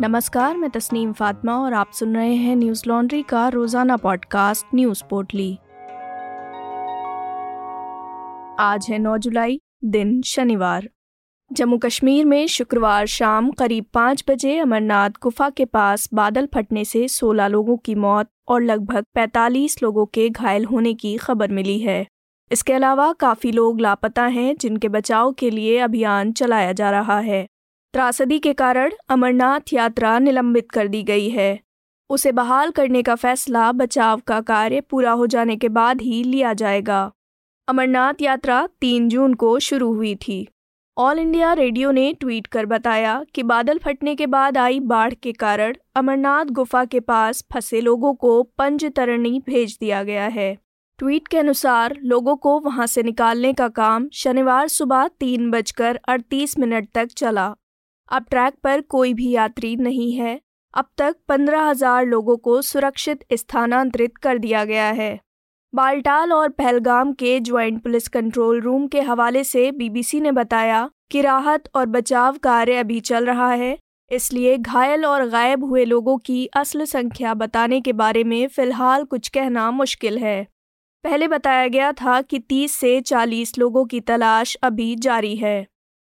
नमस्कार, मैं तस्नीम फातिमा और आप सुन रहे हैं न्यूज़ लॉन्ड्री का रोज़ाना पॉडकास्ट न्यूज़ पोर्टली। आज है 9 जुलाई, दिन शनिवार। जम्मू कश्मीर में शुक्रवार शाम करीब पाँच बजे अमरनाथ गुफा के पास बादल फटने से 16 लोगों की मौत और लगभग 45 लोगों के घायल होने की खबर मिली है। इसके अलावा काफ़ी लोग लापता हैं जिनके बचाव के लिए अभियान चलाया जा रहा है। त्रासदी के कारण अमरनाथ यात्रा निलंबित कर दी गई है। उसे बहाल करने का फैसला बचाव का कार्य पूरा हो जाने के बाद ही लिया जाएगा। अमरनाथ यात्रा तीन जून को शुरू हुई थी। ऑल इंडिया रेडियो ने ट्वीट कर बताया कि बादल फटने के बाद आई बाढ़ के कारण अमरनाथ गुफा के पास फंसे लोगों को पंजतरणी भेज दिया गया है। ट्वीट के अनुसार लोगों को वहाँ से निकालने का काम शनिवार सुबह तीन बजकर अड़तीस मिनट तक चला। अब ट्रैक पर कोई भी यात्री नहीं है। अब तक पंद्रह हज़ार लोगों को सुरक्षित स्थानांतरित कर दिया गया है। बालटाल और पहलगाम के ज्वाइंट पुलिस कंट्रोल रूम के हवाले से बीबीसी ने बताया कि राहत और बचाव कार्य अभी चल रहा है, इसलिए घायल और गायब हुए लोगों की असल संख्या बताने के बारे में फ़िलहाल कुछ कहना मुश्किल है। पहले बताया गया था कि 30 से 40 लोगों की तलाश अभी जारी है।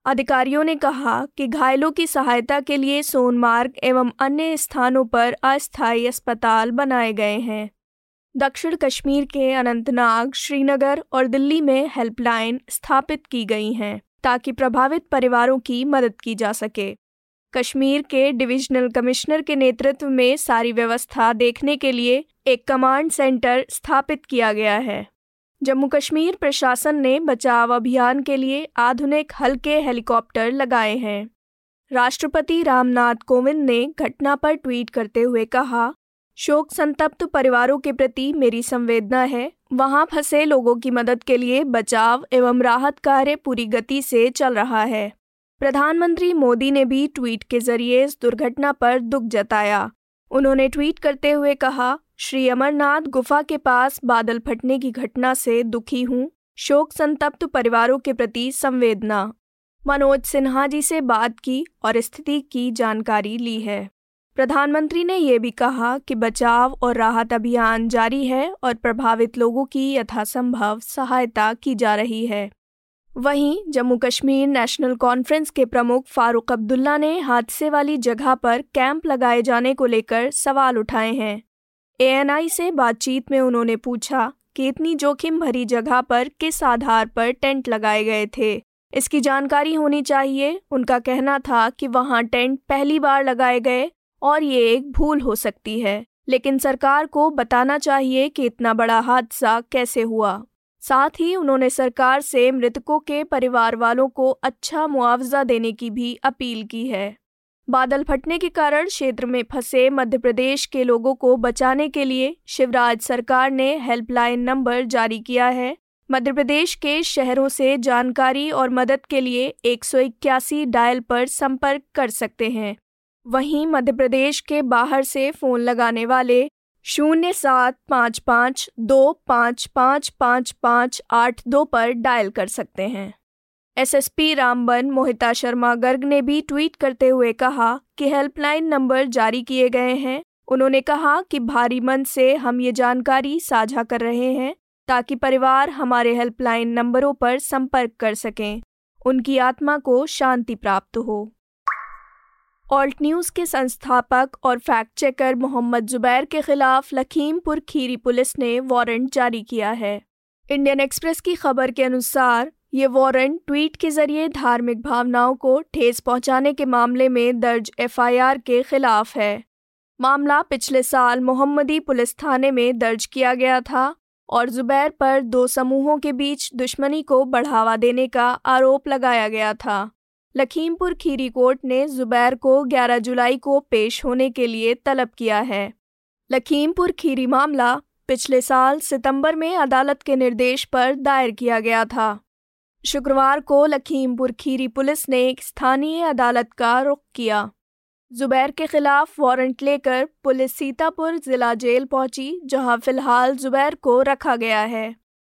अधिकारियों ने कहा कि घायलों की सहायता के लिए सोनमार्ग एवं अन्य स्थानों पर अस्थायी अस्पताल बनाए गए हैं। दक्षिण कश्मीर के अनंतनाग, श्रीनगर और दिल्ली में हेल्पलाइन स्थापित की गई हैं, ताकि प्रभावित परिवारों की मदद की जा सके। कश्मीर के डिविजनल कमिश्नर के नेतृत्व में सारी व्यवस्था देखने के लिए एक कमांड सेंटर स्थापित किया गया है। जम्मू कश्मीर प्रशासन ने बचाव अभियान के लिए आधुनिक हल्के हेलीकॉप्टर लगाए हैं। राष्ट्रपति रामनाथ कोविंद ने घटना पर ट्वीट करते हुए कहा, शोक संतप्त परिवारों के प्रति मेरी संवेदना है। वहाँ फंसे लोगों की मदद के लिए बचाव एवं राहत कार्य पूरी गति से चल रहा है। प्रधानमंत्री मोदी ने भी ट्वीट के ज़रिए इस दुर्घटना पर दुख जताया। उन्होंने ट्वीट करते हुए कहा श्री अमरनाथ गुफा के पास बादल फटने की घटना से दुखी हूँ। शोक संतप्त परिवारों के प्रति संवेदना। मनोज सिन्हा जी से बात की और स्थिति की जानकारी ली है। प्रधानमंत्री ने यह भी कहा कि बचाव और राहत अभियान जारी है और प्रभावित लोगों की यथासंभव सहायता की जा रही है। वहीं जम्मू कश्मीर नेशनल कॉन्फ्रेंस के प्रमुख फारूक अब्दुल्ला ने हादसे वाली जगह पर कैंप लगाए जाने को लेकर सवाल उठाए हैं। एएनआई से बातचीत में उन्होंने पूछा कि इतनी जोखिम भरी जगह पर किस आधार पर टेंट लगाए गए थे। इसकी जानकारी होनी चाहिए। उनका कहना था कि वहाँ टेंट पहली बार लगाए गए और ये एक भूल हो सकती है। लेकिन सरकार को बताना चाहिए कि इतना बड़ा हादसा कैसे हुआ। साथ ही उन्होंने सरकार से मृतकों के परिवार वालों को अच्छा मुआवजा देने की भी अपील की है। बादल फटने के कारण क्षेत्र में फंसे मध्य प्रदेश के लोगों को बचाने के लिए शिवराज सरकार ने हेल्पलाइन नंबर जारी किया है। मध्य प्रदेश के शहरों से जानकारी और मदद के लिए एक सौ इक्यासी डायल पर संपर्क कर सकते हैं। वहीं मध्य प्रदेश के बाहर से फ़ोन लगाने वाले शून्य सात पाँच पाँच दो पाँच पाँच पाँच पाँच आठ दो पर डायल कर सकते हैं। एसएसपी रामबन मोहिता शर्मा गर्ग ने भी ट्वीट करते हुए कहा कि हेल्पलाइन नंबर जारी किए गए हैं। उन्होंने कहा कि भारी मन से हम ये जानकारी साझा कर रहे हैं ताकि परिवार हमारे हेल्पलाइन नंबरों पर संपर्क कर सकें। उनकी आत्मा को शांति प्राप्त हो। ऑल्ट न्यूज़ के संस्थापक और फैक्ट चेकर मोहम्मद जुबैर के खिलाफ लखीमपुर खीरी पुलिस ने वारंट जारी किया है। इंडियन एक्सप्रेस की खबर के अनुसार ये वारंट ट्वीट के ज़रिए धार्मिक भावनाओं को ठेस पहुँचाने के मामले में दर्ज एफआईआर के खिलाफ है। मामला पिछले साल मोहम्मदी पुलिस थाने में दर्ज किया गया था और जुबैर पर दो समूहों के बीच दुश्मनी को बढ़ावा देने का आरोप लगाया गया था। लखीमपुर खीरी कोर्ट ने जुबैर को 11 जुलाई को पेश होने के लिए तलब किया है। लखीमपुर खीरी मामला पिछले साल सितंबर में अदालत के निर्देश पर दायर किया गया था। शुक्रवार को लखीमपुर खीरी पुलिस ने एक स्थानीय अदालत का रुख किया। जुबैर के खिलाफ वारंट लेकर पुलिस सीतापुर जिला जेल पहुँची, जहाँ फ़िलहाल जुबैर को रखा गया है।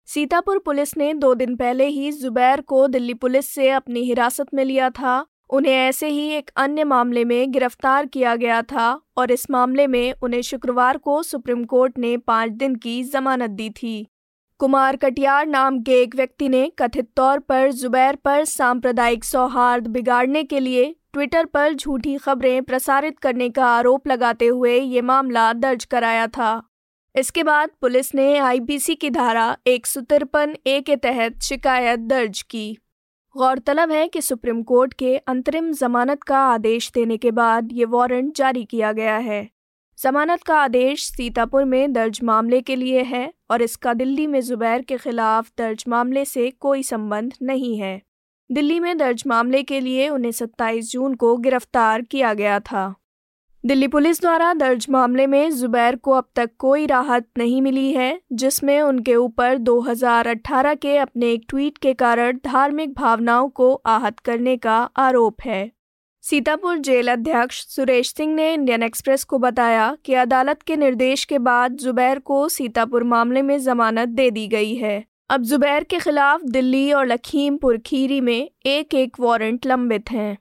सीतापुर पुलिस ने दो दिन पहले ही जुबैर को दिल्ली पुलिस से अपनी हिरासत में लिया था। उन्हें ऐसे ही एक अन्य मामले में गिरफ़्तार किया गया था और इस मामले में उन्हें शुक्रवार को सुप्रीम कोर्ट ने पाँच दिन की जमानत दी थी। कुमार कटियार नाम के एक व्यक्ति ने कथित तौर पर जुबैर पर सांप्रदायिक सौहार्द बिगाड़ने के लिए ट्विटर पर झूठी खबरें प्रसारित करने का आरोप लगाते हुए ये मामला दर्ज कराया था। इसके बाद पुलिस ने आईपीसी की धारा एक सौ तिरपन ए के तहत शिकायत दर्ज की। गौरतलब है कि सुप्रीम कोर्ट के अंतरिम जमानत का आदेश देने के बाद ये वारंट जारी किया गया है। जमानत का आदेश सीतापुर में दर्ज मामले के लिए है और इसका दिल्ली में जुबैर के खिलाफ दर्ज मामले से कोई संबंध नहीं है। दिल्ली में दर्ज मामले के लिए उन्हें 27 जून को गिरफ़्तार किया गया था। दिल्ली पुलिस द्वारा दर्ज मामले में जुबैर को अब तक कोई राहत नहीं मिली है, जिसमें उनके ऊपर 2018 के अपने एक ट्वीट के कारण धार्मिक भावनाओं को आहत करने का आरोप है। सीतापुर जेल अध्यक्ष सुरेश सिंह ने इंडियन एक्सप्रेस को बताया कि अदालत के निर्देश के बाद जुबैर को सीतापुर मामले में जमानत दे दी गई है। अब जुबैर के खिलाफ दिल्ली और लखीमपुर खीरी में एक एक वारंट लंबित हैं।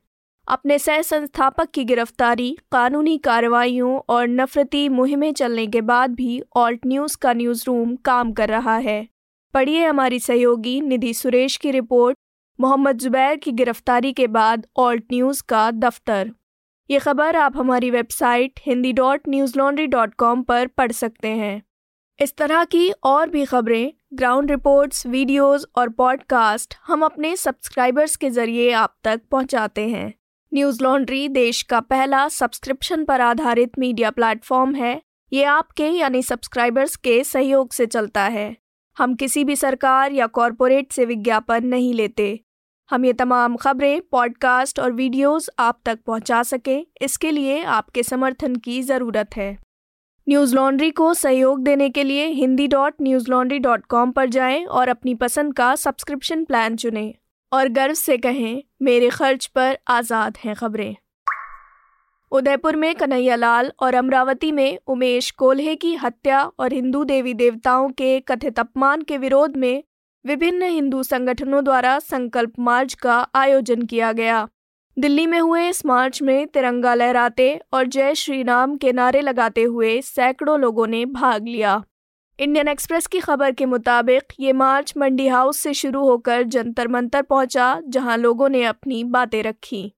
अपने सह संस्थापक की गिरफ्तारी, कानूनी कार्रवाइयों और नफरती मुहिमें चलने के बाद भी ऑल्ट न्यूज़ का न्यूज़ रूम काम कर रहा है। पढ़िए हमारी सहयोगी निधि सुरेश की रिपोर्ट। मोहम्मद जुबैर की गिरफ्तारी के बाद ऑल्ट न्यूज़ का दफ्तर। ये खबर आप हमारी website Hindi dot news laundry dot com पर पढ़ सकते हैं। इस तरह की और भी खबरें, ग्राउंड रिपोर्ट्स वीडियोस और पॉडकास्ट हम अपने सब्सक्राइबर्स के ज़रिए आप तक पहुंचाते हैं। न्यूज़ लॉन्ड्री देश का पहला सब्सक्रिप्शन पर आधारित मीडिया प्लेटफॉर्म है। ये आपके यानी सब्सक्राइबर्स के सहयोग से चलता है। हम किसी भी सरकार या कॉरपोरेट से विज्ञापन नहीं लेते। हम ये तमाम खबरें पॉडकास्ट और वीडियोस आप तक पहुँचा सकें, इसके लिए आपके समर्थन की ज़रूरत है। न्यूज़ लॉन्ड्री को सहयोग देने के लिए Hindi dot news laundry dot com पर जाएँ और अपनी पसंद का सब्सक्रिप्शन प्लान चुनें। और गर्व से कहें, मेरे खर्च पर आज़ाद हैं खबरें। उदयपुर में कन्हैया लाल और अमरावती में उमेश कोल्हे की हत्या और हिंदू देवी देवताओं के कथित अपमान के विरोध में विभिन्न हिंदू संगठनों द्वारा संकल्प मार्च का आयोजन किया गया। दिल्ली में हुए इस मार्च में तिरंगा लहराते और जय श्री राम के नारे लगाते हुए सैकड़ों लोगों ने भाग लिया। इंडियन एक्सप्रेस की खबर के मुताबिक ये मार्च मंडी हाउस से शुरू होकर जंतर मंतर पहुँचा, जहाँ लोगों ने अपनी बातें रखी।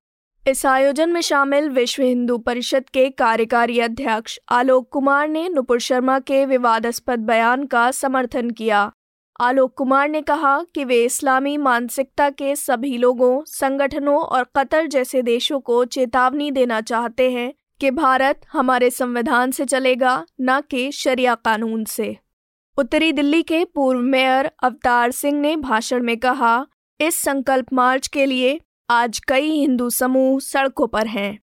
इस आयोजन में शामिल विश्व हिंदू परिषद के कार्यकारी अध्यक्ष आलोक कुमार ने नुपुर शर्मा के विवादास्पद बयान का समर्थन किया। आलोक कुमार ने कहा कि वे इस्लामी मानसिकता के सभी लोगों, संगठनों और कतर जैसे देशों को चेतावनी देना चाहते हैं कि भारत हमारे संविधान से चलेगा, न कि शरिया कानून से। उत्तरी दिल्ली के पूर्व मेयर अवतार सिंह ने भाषण में कहा, इस संकल्प मार्च के लिए आज कई हिंदू समूह सड़कों पर हैं।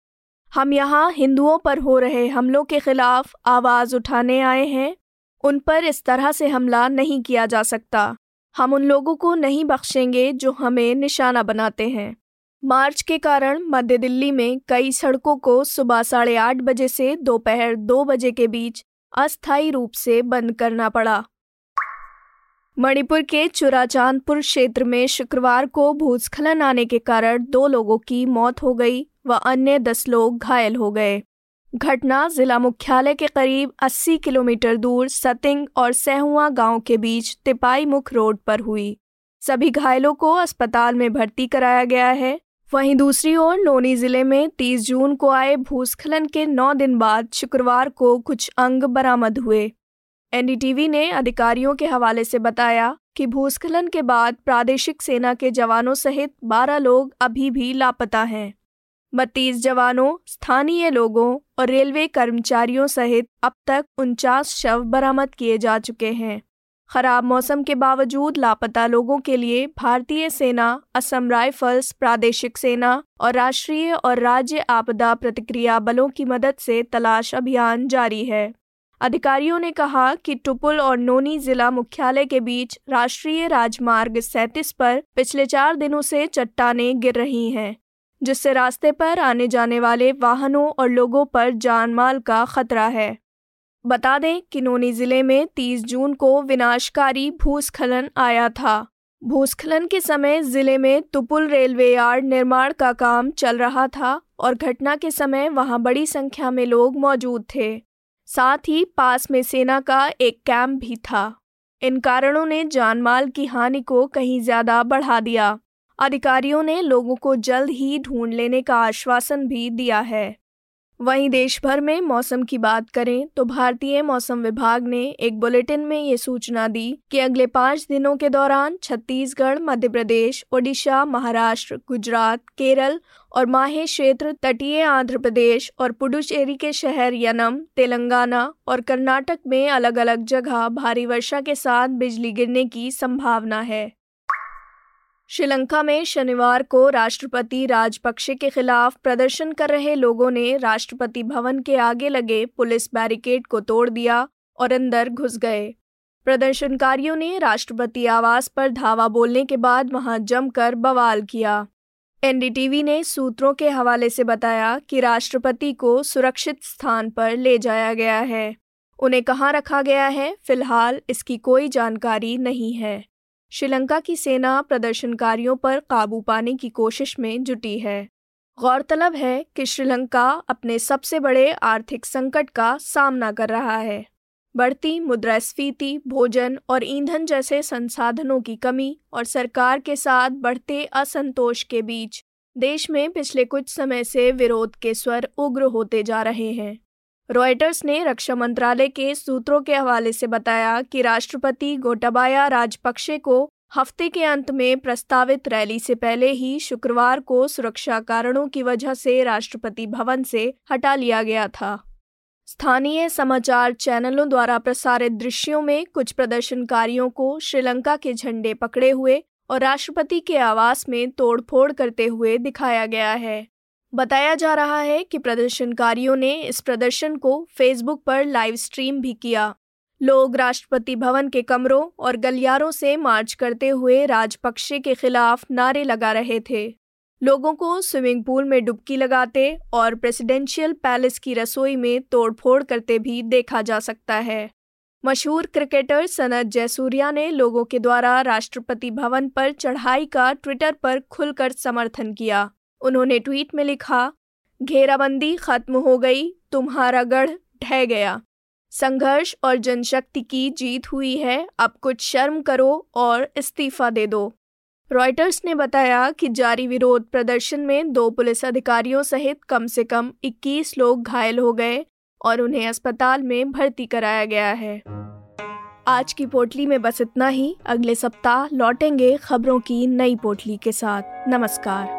हम यहाँ हिंदुओं पर हो रहे हमलों के खिलाफ आवाज़ उठाने आए हैं उन पर इस तरह से हमला नहीं किया जा सकता। हम उन लोगों को नहीं बख्शेंगे जो हमें निशाना बनाते हैं। मार्च के कारण मध्य दिल्ली में कई सड़कों को सुबह साढ़े आठ बजे से दोपहर दो बजे के बीच अस्थायी रूप से बंद करना पड़ा। मणिपुर के चुराचांदपुर क्षेत्र में शुक्रवार को भूस्खलन आने के कारण दो लोगों की मौत हो गई व अन्य दस लोग घायल हो गए। घटना जिला मुख्यालय के करीब 80 किलोमीटर दूर सतिंग और सहुआ गाँव के बीच तिपाई मुख रोड पर हुई। सभी घायलों को अस्पताल में भर्ती कराया गया है। वहीं दूसरी ओर नोनी ज़िले में 30 जून को आए भूस्खलन के नौ दिन बाद शुक्रवार को कुछ अंग बरामद हुए। एनडीटीवी ने अधिकारियों के हवाले से बताया कि भूस्खलन के बाद प्रादेशिक सेना के जवानों सहित 12 लोग अभी भी लापता हैं। बत्तीस जवानों, स्थानीय लोगों और रेलवे कर्मचारियों सहित अब तक उनचास शव बरामद किए जा चुके हैं। खराब मौसम के बावजूद लापता लोगों के लिए भारतीय सेना, असम राइफल्स, प्रादेशिक सेना और राष्ट्रीय और राज्य आपदा प्रतिक्रिया बलों की मदद से तलाश अभियान जारी है। अधिकारियों ने कहा कि टुपुल और नोनी जिला मुख्यालय के बीच राष्ट्रीय राजमार्ग सैंतीस पर पिछले चार दिनों से चट्टाने गिर रही हैं। जिससे रास्ते पर आने जाने वाले वाहनों और लोगों पर जान माल का खतरा है। बता दें कि नोनी ज़िले में 30 जून को विनाशकारी भूस्खलन आया था। भूस्खलन के समय ज़िले में तुपुल रेलवे यार्ड निर्माण का काम चल रहा था और घटना के समय वहाँ बड़ी संख्या में लोग मौजूद थे। साथ ही पास में सेना का एक कैंप भी था। इन कारणों ने जानमाल की हानि को कहीं ज़्यादा बढ़ा दिया। अधिकारियों ने लोगों को जल्द ही ढूंढ लेने का आश्वासन भी दिया है। वहीं देश भर में मौसम की बात करें तो भारतीय मौसम विभाग ने एक बुलेटिन में ये सूचना दी कि अगले पाँच दिनों के दौरान छत्तीसगढ़ मध्य प्रदेश ओडिशा, महाराष्ट्र, गुजरात, केरल और माहे क्षेत्र, तटीय आंध्र प्रदेश और पुडुचेरी के शहर यनम, तेलंगाना और कर्नाटक में अलग अलग जगह भारी वर्षा के साथ बिजली गिरने की संभावना है। श्रीलंका में शनिवार को राष्ट्रपति राजपक्षे के खिलाफ प्रदर्शन कर रहे लोगों ने राष्ट्रपति भवन के आगे लगे पुलिस बैरिकेड को तोड़ दिया और अंदर घुस गए। प्रदर्शनकारियों ने राष्ट्रपति आवास पर धावा बोलने के बाद वहाँ जमकर बवाल किया। एनडीटीवी ने सूत्रों के हवाले से बताया कि राष्ट्रपति को सुरक्षित स्थान पर ले जाया गया है। उन्हें कहाँ रखा गया है, फ़िलहाल इसकी कोई जानकारी नहीं है। श्रीलंका की सेना प्रदर्शनकारियों पर काबू पाने की कोशिश में जुटी है। गौरतलब है कि श्रीलंका अपने सबसे बड़े आर्थिक संकट का सामना कर रहा है। बढ़ती मुद्रास्फीति, भोजन और ईंधन जैसे संसाधनों की कमी और सरकार के साथ बढ़ते असंतोष के बीच देश में पिछले कुछ समय से विरोध के स्वर उग्र होते जा रहे हैं। रॉयटर्स ने रक्षा मंत्रालय के सूत्रों के हवाले से बताया कि राष्ट्रपति गोटाबाया राजपक्षे को हफ़्ते के अंत में प्रस्तावित रैली से पहले ही शुक्रवार को सुरक्षा कारणों की वजह से राष्ट्रपति भवन से हटा लिया गया था। स्थानीय समाचार चैनलों द्वारा प्रसारित दृश्यों में कुछ प्रदर्शनकारियों को श्रीलंका के झंडे पकड़े हुए और राष्ट्रपति के आवास में तोड़फोड़ करते हुए दिखाया गया है। बताया जा रहा है कि प्रदर्शनकारियों ने इस प्रदर्शन को फेसबुक पर लाइव स्ट्रीम भी किया। लोग राष्ट्रपति भवन के कमरों और गलियारों से मार्च करते हुए राजपक्षे के खिलाफ नारे लगा रहे थे। लोगों को स्विमिंग पूल में डुबकी लगाते और प्रेसिडेंशियल पैलेस की रसोई में तोड़फोड़ करते भी देखा जा सकता है। मशहूर क्रिकेटर सनत जयसूर्या ने लोगों के द्वारा राष्ट्रपति भवन पर चढ़ाई का ट्विटर पर खुलकर समर्थन किया। उन्होंने ट्वीट में लिखा, घेराबंदी खत्म हो गई, तुम्हारा गढ़ ढह गया। संघर्ष और जनशक्ति की जीत हुई है, अब कुछ शर्म करो और इस्तीफा दे दो। रॉयटर्स ने बताया कि जारी विरोध प्रदर्शन में दो पुलिस अधिकारियों सहित कम से कम 21 लोग घायल हो गए और उन्हें अस्पताल में भर्ती कराया गया है। आज की पोटली में बस इतना ही। अगले सप्ताह लौटेंगे खबरों की नई पोटली के साथ। नमस्कार।